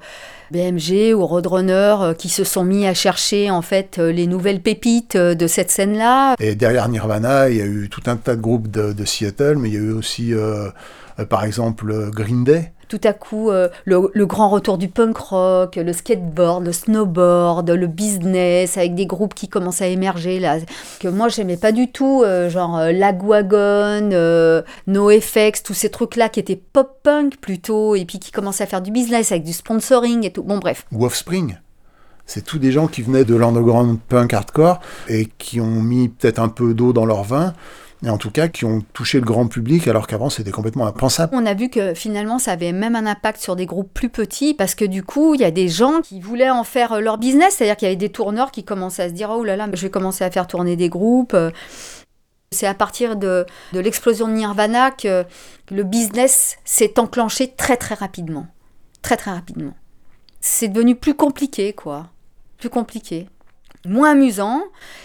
BMG ou Roadrunner qui se sont mis à chercher en fait les nouvelles pépites de cette scène-là. Et derrière Nirvana, il y a eu tout un tas de groupes de, de Seattle, mais il y a eu aussi, par exemple, Green Day tout à coup euh, le, grand retour du punk rock, le skateboard, le snowboard, le business, avec des groupes qui commencent à émerger là, que moi j'aimais pas du tout, euh, genre euh, Lagwagon, NoFX, tous ces trucs-là qui étaient pop-punk plutôt, et puis qui commençaient à faire du business avec du sponsoring et tout. Bon bref. Offspring c'est tous des gens qui venaient de l'underground punk hardcore et qui ont mis peut-être un peu d'eau dans leur vin et en tout cas qui ont touché le grand public alors qu'avant c'était complètement impensable. On a vu que finalement ça avait même un impact sur des groupes plus petits parce que du coup il y a des gens qui voulaient en faire leur business, c'est-à-dire qu'il y avait des tourneurs qui commençaient à se dire oh là là je vais commencer à faire tourner des groupes. C'est à partir de, de l'explosion de Nirvana que le business s'est enclenché très très rapidement. Très très rapidement. C'est devenu plus compliqué quoi. Plus compliqué moins amusant.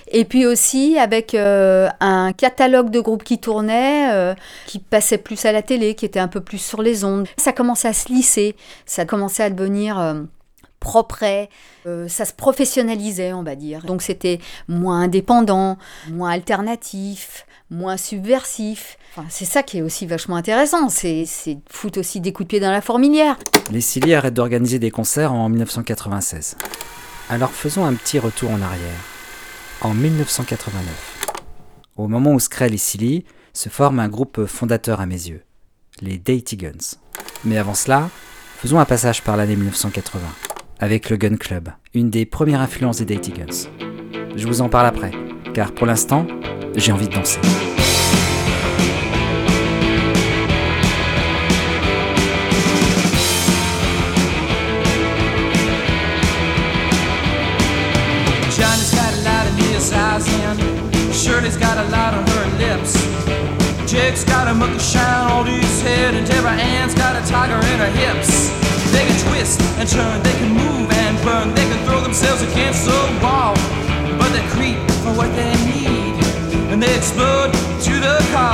Et puis aussi avec euh, un catalogue de groupes qui tournaient, euh, qui passait plus à la télé, qui était un peu plus sur les ondes. Ça commençait à se lisser, ça commençait à devenir euh, propre, ça se professionnalisait, on va dire. Donc c'était moins indépendant, moins alternatif, moins subversif. Enfin, c'est ça qui est aussi vachement intéressant, c'est foutre aussi des coups de pied dans la fourmilière. Les Silly arrêtent d'organiser des concerts en 1996. Alors faisons un petit retour en arrière. En 1989, au moment où Skrell et Silly se forment un groupe fondateur à mes yeux, les Daty Guns. Mais avant cela, faisons un passage par l'année 1980, avec le Gun Club, une des premières influences des Daty Guns. Je vous en parle après, car pour l'instant, j'ai envie de danser. Shirley's got a lot on her lips. Jake's got a monkey shine on his head, and Deborah Ann's got a tiger in her hips. They can twist and turn, they can move and burn, they can throw themselves against the wall. But they creep for what they need, and they explode to the car,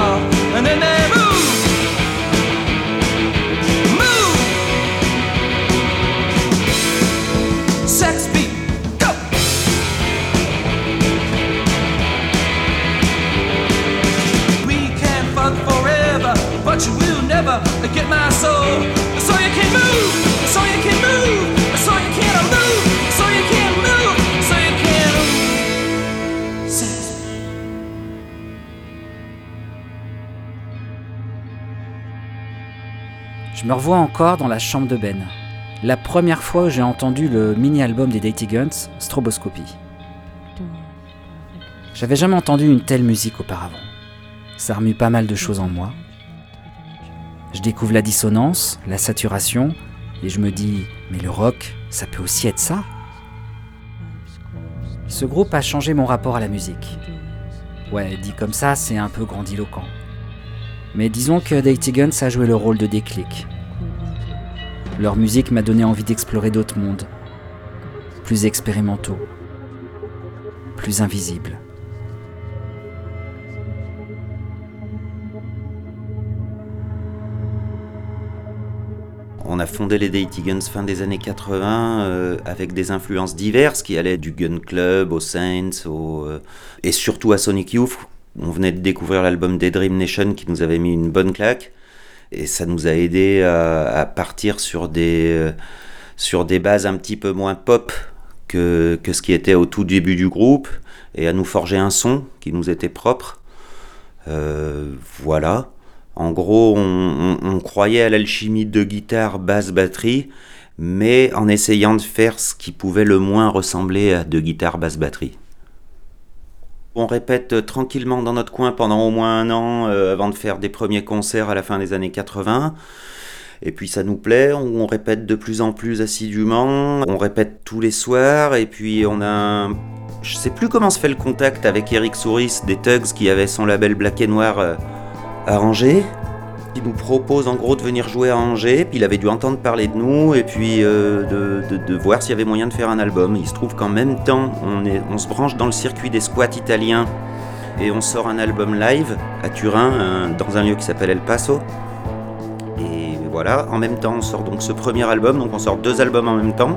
Je me revois encore dans la chambre de Ben. La première fois où j'ai entendu le mini-album des Daty Guns, Stroboscopy. J'avais jamais entendu une telle musique auparavant. Ça remue pas mal de choses en moi. Je découvre la dissonance, la saturation, et je me dis, mais le rock, ça peut aussi être ça? Ce groupe a changé mon rapport à la musique. Ouais, dit comme ça, c'est un peu grandiloquent. Mais disons que Daty Guns a joué le rôle de déclic. Leur musique m'a donné envie d'explorer d'autres mondes, plus expérimentaux, plus invisibles. On a fondé les Daty Guns fin des années 80 euh, avec des influences diverses qui allaient du Gun Club au Saints euh, et surtout à Sonic Youth. On venait de découvrir l'album des Dream Nation qui nous avait mis une bonne claque et ça nous a aidé à, partir sur des, euh, sur des bases un petit peu moins pop que, que ce qui était au tout début du groupe et à nous forger un son qui nous était propre. voilà. En gros, on, on croyait à l'alchimie de guitare, basse, batterie, mais en essayant de faire ce qui pouvait le moins ressembler à de guitare, basse, batterie. On répète tranquillement dans notre coin pendant au moins un an euh, avant de faire des premiers concerts à la fin des années 80. Et puis ça nous plaît, on, répète de plus en plus assidûment, on répète tous les soirs, et puis on a... Je sais plus comment se fait le contact avec Eric Souris des Tugs qui avait son label Black et Noir euh, arrangé. Il nous propose en gros de venir jouer à Angers, puis il avait dû entendre parler de nous et puis euh, de, voir s'il y avait moyen de faire un album. Il se trouve qu'en même temps, on, se branche dans le circuit des squats italiens et on sort un album live à Turin, dans un lieu qui s'appelle El Paso. Et voilà, en même temps, on sort donc ce premier album, donc on sort deux albums en même temps.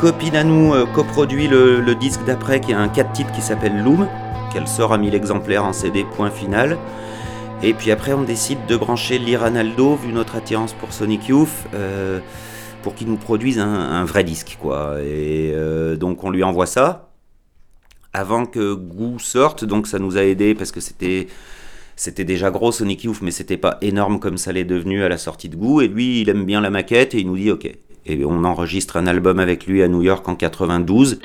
Copine à nous euh, coproduit le, disque d'après qui a un 4 titres qui s'appelle Loom, qu'elle sort à 1000 exemplaires en CD point final. Et puis après on décide de brancher l'Iranaldo, vu notre attirance pour Sonic Youth, euh, pour qu'il nous produise un, vrai disque. quoi. Et euh, donc on lui envoie ça avant que Goo sorte, donc ça nous a aidé parce que c'était c'était déjà gros Sonic Youth, mais c'était pas énorme comme ça l'est devenu à la sortie de Goo. Et lui, il aime bien la maquette et il nous dit ok, et on enregistre un album avec lui à New York en 92.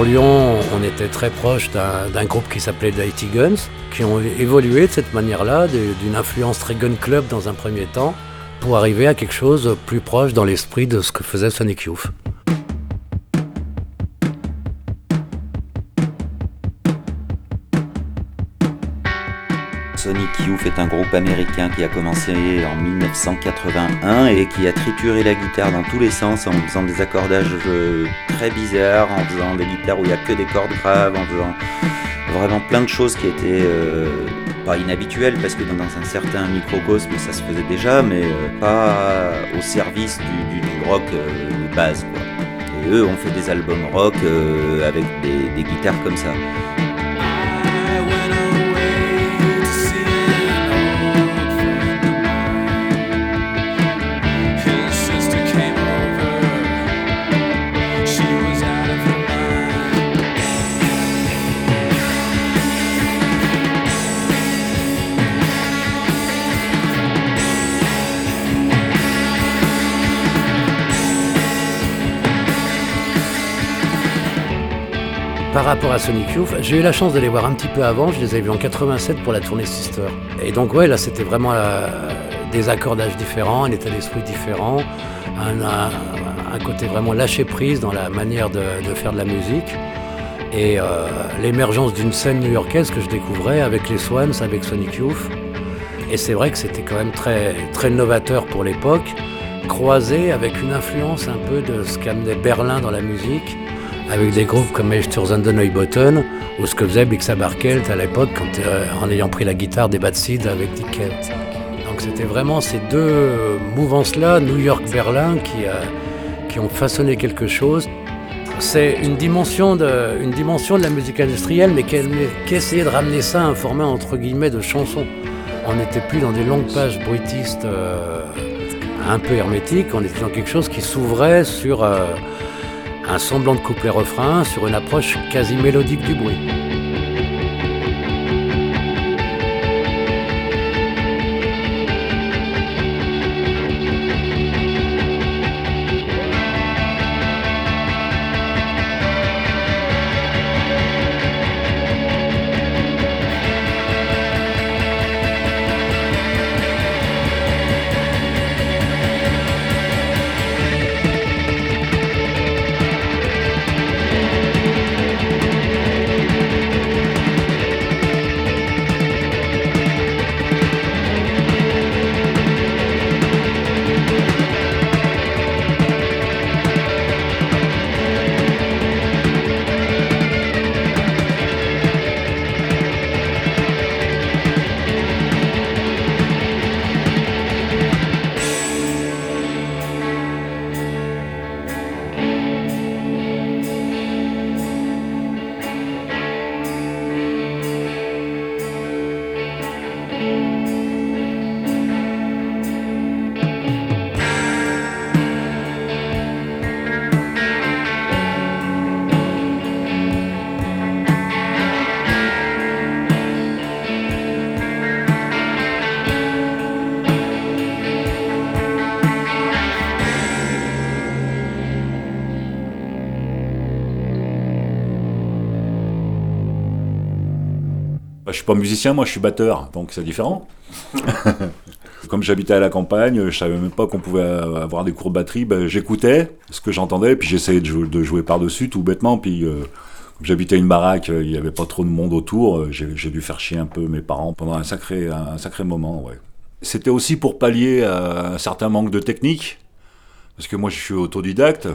Sur Lyon, on était très proche d'un groupe qui s'appelait The Guns, qui ont évolué de cette manière-là, d'une influence très gun club dans un premier temps, pour arriver à quelque chose plus proche dans l'esprit de ce que faisait Sonic Youth. Youth est un groupe américain qui a commencé en 1981 et qui a trituré la guitare dans tous les sens en faisant des accordages euh, très bizarres, en faisant des guitares où il n'y a que des cordes graves, en faisant vraiment plein de choses qui étaient euh, pas inhabituelles parce que dans un certain microcosme ça se faisait déjà, mais euh, pas au service du, rock de base. Et eux ont fait des albums rock avec des guitares comme ça. Rapport à Sonic Youth, j'ai eu la chance de les voir un petit peu avant, je les ai vus en 87 pour la tournée Sister. Et donc ouais, là c'était vraiment euh, des accordages différents, un état d'esprit différent, un, côté vraiment lâché prise dans la manière de, faire de la musique. Et euh, l'émergence d'une scène new-yorkaise que je découvrais avec les Swans, avec Sonic Youth. Et c'est vrai que c'était quand même très, très novateur pour l'époque, croisé avec une influence un peu de ce qu'amenait Berlin dans la musique avec des groupes comme Eichturzen Neubotten ou ce que faisait Blixa Barkelt à l'époque euh, en ayant pris la guitare des Bad Seed avec Dick. Donc c'était vraiment ces deux mouvances-là, New York-Berlin, qui, euh, qui ont façonné quelque chose. C'est une dimension, de, la musique industrielle, mais qui, de ramener ça à un format entre guillemets de chanson. On n'était plus dans des longues pages bruitistes euh, un peu hermétiques, on était dans quelque chose qui s'ouvrait sur un semblant de couplet-refrain sur une approche quasi mélodique du bruit. Pas musicien, moi je suis batteur, donc c'est différent. <laughs> Comme j'habitais à la campagne, je savais même pas qu'on pouvait avoir des cours de batterie, ben, j'écoutais ce que j'entendais, puis j'essayais de, jouer, par-dessus tout bêtement, puis euh, j'habitais une baraque, euh, il n'y avait pas trop de monde autour, euh, j'ai dû faire chier un peu mes parents pendant un sacré, un, sacré moment. Ouais. C'était aussi pour pallier à un certain manque de technique, parce que moi je suis autodidacte,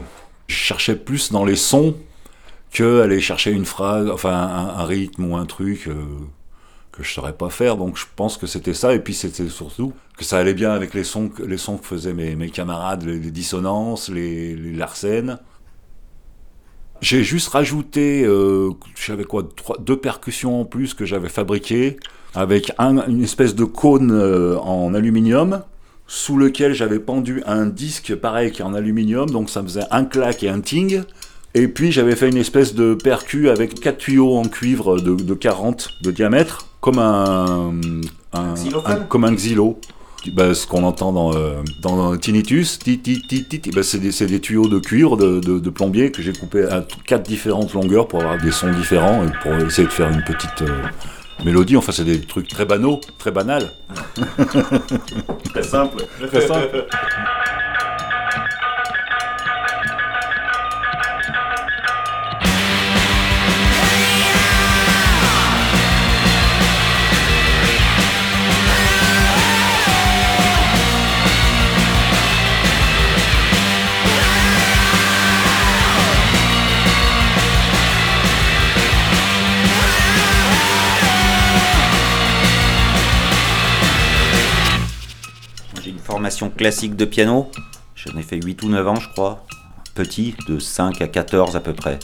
je cherchais plus dans les sons que aller chercher une phrase, enfin un, rythme ou un truc que je saurais pas faire. Donc je pense que c'était ça. Et puis c'était surtout que ça allait bien avec les sons, les sons que faisaient mes, mes camarades, les, dissonances, les, les larcènes. J'ai juste rajouté, euh, j'avais quoi, deux percussions en plus que j'avais fabriquées avec une espèce de cône euh, en aluminium sous lequel j'avais pendu un disque pareil qui est en aluminium, donc ça faisait un clac et un ting. Et puis j'avais fait une espèce de percu avec quatre tuyaux en cuivre de 40 de diamètre comme un, comme un xylo. bah, ce qu'on entend dans, euh, dans Tinnitus, ti, ti, ti, ti, bah, c'est des, des tuyaux de cuivre de, de, de plombier que j'ai coupés à quatre différentes longueurs pour avoir des sons différents et pour essayer de faire une petite euh, mélodie. Enfin, c'est des trucs très banaux, très banals. très simple. Très simple. <laughs> formation classique de piano. J'en ai fait 8 ou 9 ans, je crois. Petit, de 5 à 14 à peu près.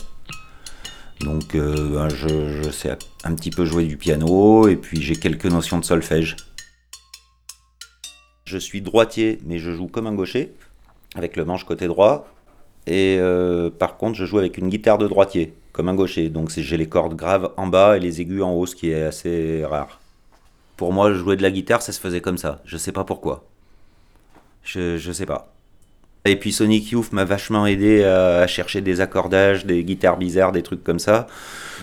Donc euh, ben, je, sais un petit peu jouer du piano et puis j'ai quelques notions de solfège. Je suis droitier, mais je joue comme un gaucher, avec le manche côté droit. Et euh, par contre, je joue avec une guitare de droitier, comme un gaucher. Donc j'ai les cordes graves en bas et les aigus en haut, ce qui est assez rare. Pour moi, jouer de la guitare, ça se faisait comme ça. Je sais pas pourquoi. Je, sais pas. Et puis Sonic Youth m'a vachement aidé à, à chercher des accordages, des guitares bizarres, des trucs comme ça.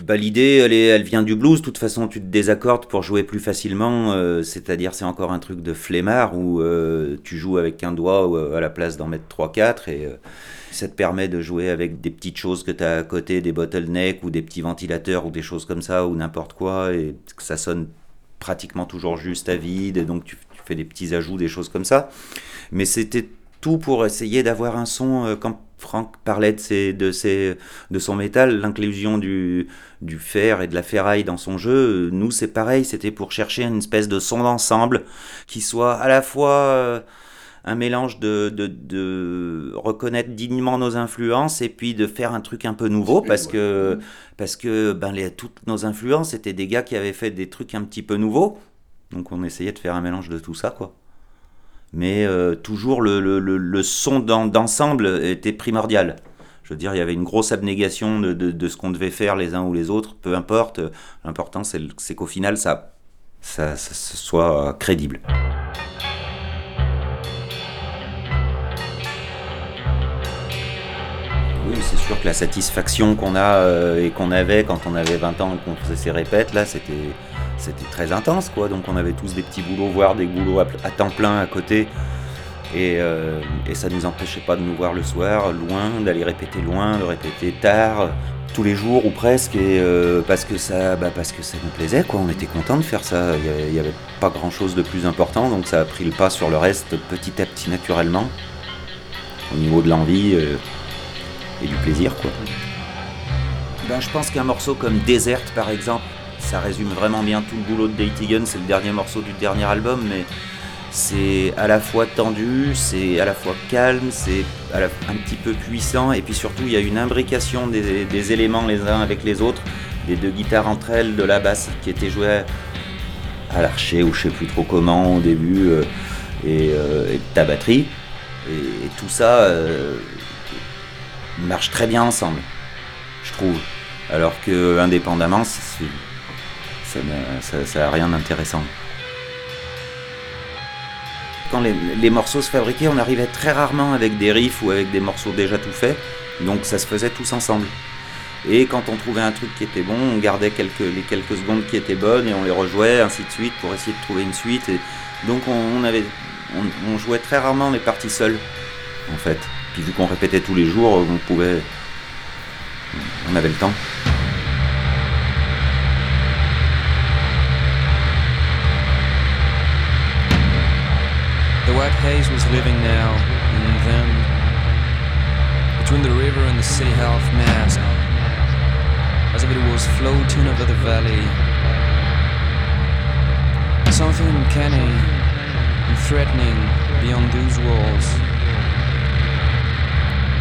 Bah, L'idée, elle, elle vient du blues. De toute façon, tu te désaccordes pour jouer plus facilement. euh, C'est-à-dire, c'est encore un truc de flemmard où euh, tu joues avec un doigt euh, à la place d'en mettre 3-4 et euh, ça te permet de jouer avec des petites choses que tu as à côté, des bottlenecks ou des petits ventilateurs ou des choses comme ça ou n'importe quoi et que ça sonne pratiquement toujours juste à vide et donc tu, des petits ajouts, des choses comme ça. Mais c'était tout pour essayer d'avoir un son, euh, quand Franck parlait de, ses, de, ses, de son métal, l'inclusion du, du fer et de la ferraille dans son jeu, euh, nous c'est pareil, c'était pour chercher une espèce de son d'ensemble qui soit à la fois euh, un mélange de, de, de reconnaître dignement nos influences et puis de faire un truc un peu nouveau parce que, parce que ben, les, toutes nos influences étaient des gars qui avaient fait des trucs un petit peu nouveaux. Donc on essayait de faire un mélange de tout ça, quoi. Mais euh, toujours le, le, son d'en- d'ensemble était primordial. Je veux dire, il y avait une grosse abnégation de, ce qu'on devait faire les uns ou les autres, peu importe. L'important, c'est qu'au final, ça soit crédible. Oui, c'est sûr que la satisfaction qu'on a euh, et qu'on avait quand on avait 20 ans et qu'on faisait ces répètes, là, c'était c'était très intense, quoi. Donc on avait tous des petits boulots, voire des boulots à, temps plein à côté. Et, euh, ça nous empêchait pas de nous voir le soir, loin, d'aller répéter loin, de répéter tard, tous les jours ou presque, et euh, parce que ça, bah, parce que ça nous plaisait, quoi. On était content de faire ça. Il y avait- pas grand chose de plus important, donc ça a pris le pas sur le reste petit à petit naturellement, au niveau de l'envie euh, et du plaisir, quoi. Ben, je pense qu'un morceau comme Desert, par exemple, ça résume vraiment bien tout le boulot de Daytigan. C'est le dernier morceau du dernier album, mais c'est à la fois tendu, c'est à la fois calme, c'est un petit peu puissant, et puis surtout, il y a une imbrication des, éléments les uns avec les autres, des deux guitares entre elles, de la basse qui était jouée à l'archer, ou je sais plus trop comment au début, euh, et, euh, et de ta batterie. Et, tout ça euh, marche très bien ensemble, je trouve. Alors que indépendamment, c'est- ça n'a rien d'intéressant. Quand les, morceaux se fabriquaient, on arrivait très rarement avec des riffs ou avec des morceaux déjà tout faits, donc ça se faisait tous ensemble. Et quand on trouvait un truc qui était bon, on gardait les quelques secondes qui étaient bonnes et on les rejouait, ainsi de suite, pour essayer de trouver une suite. Donc on, on jouait très rarement les parties seules, en fait. Puis vu qu'on répétait tous les jours, on pouvait, on avait le temps. Haze was living now and then, Between the river and the city half mask. As if it was floating over the valley. Something uncanny and threatening beyond those walls.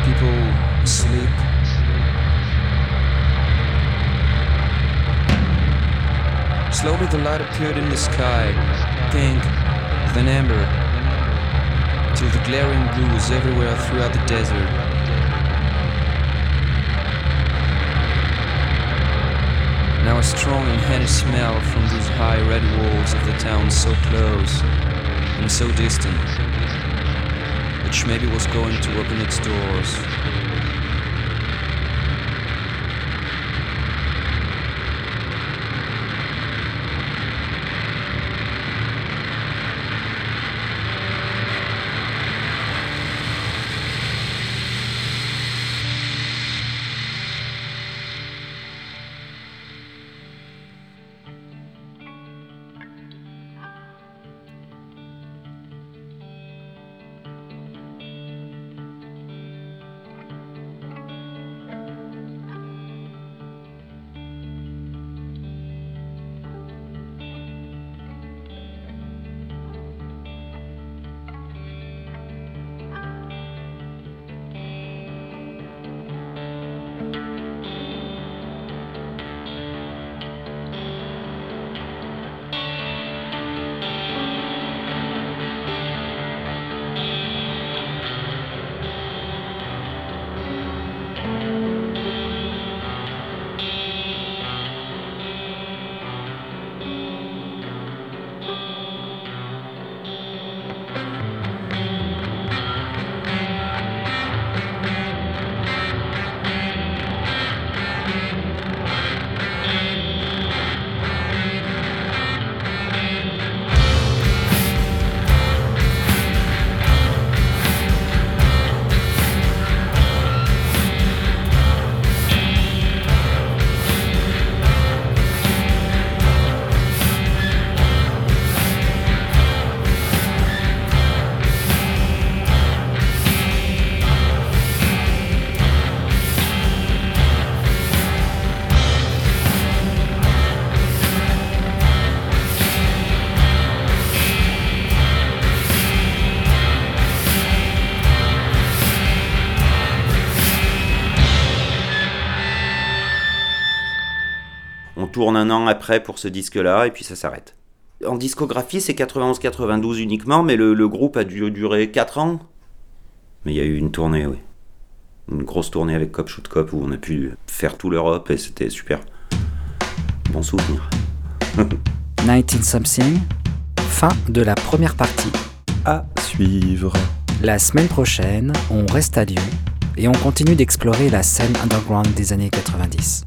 People asleep. Slowly the light appeared in the sky, pink, then amber, till the glaring blue was everywhere throughout the desert. Now a strong and heady smell from those high red walls of the town so close, and so distant, which maybe was going to open its doors. Tourne un an après pour ce disque-là et puis ça s'arrête. En discographie, c'est 91-92 uniquement, mais le, le groupe a dû durer 4 ans. Mais il y a eu une tournée, oui. Une grosse tournée avec Cop Shoot Cop où on a pu faire tout l'Europe et c'était super. Bon souvenir. <laughs> 19 Something, fin de la première partie. À suivre. La semaine prochaine, on reste à Lyon et on continue d'explorer la scène underground des années 90.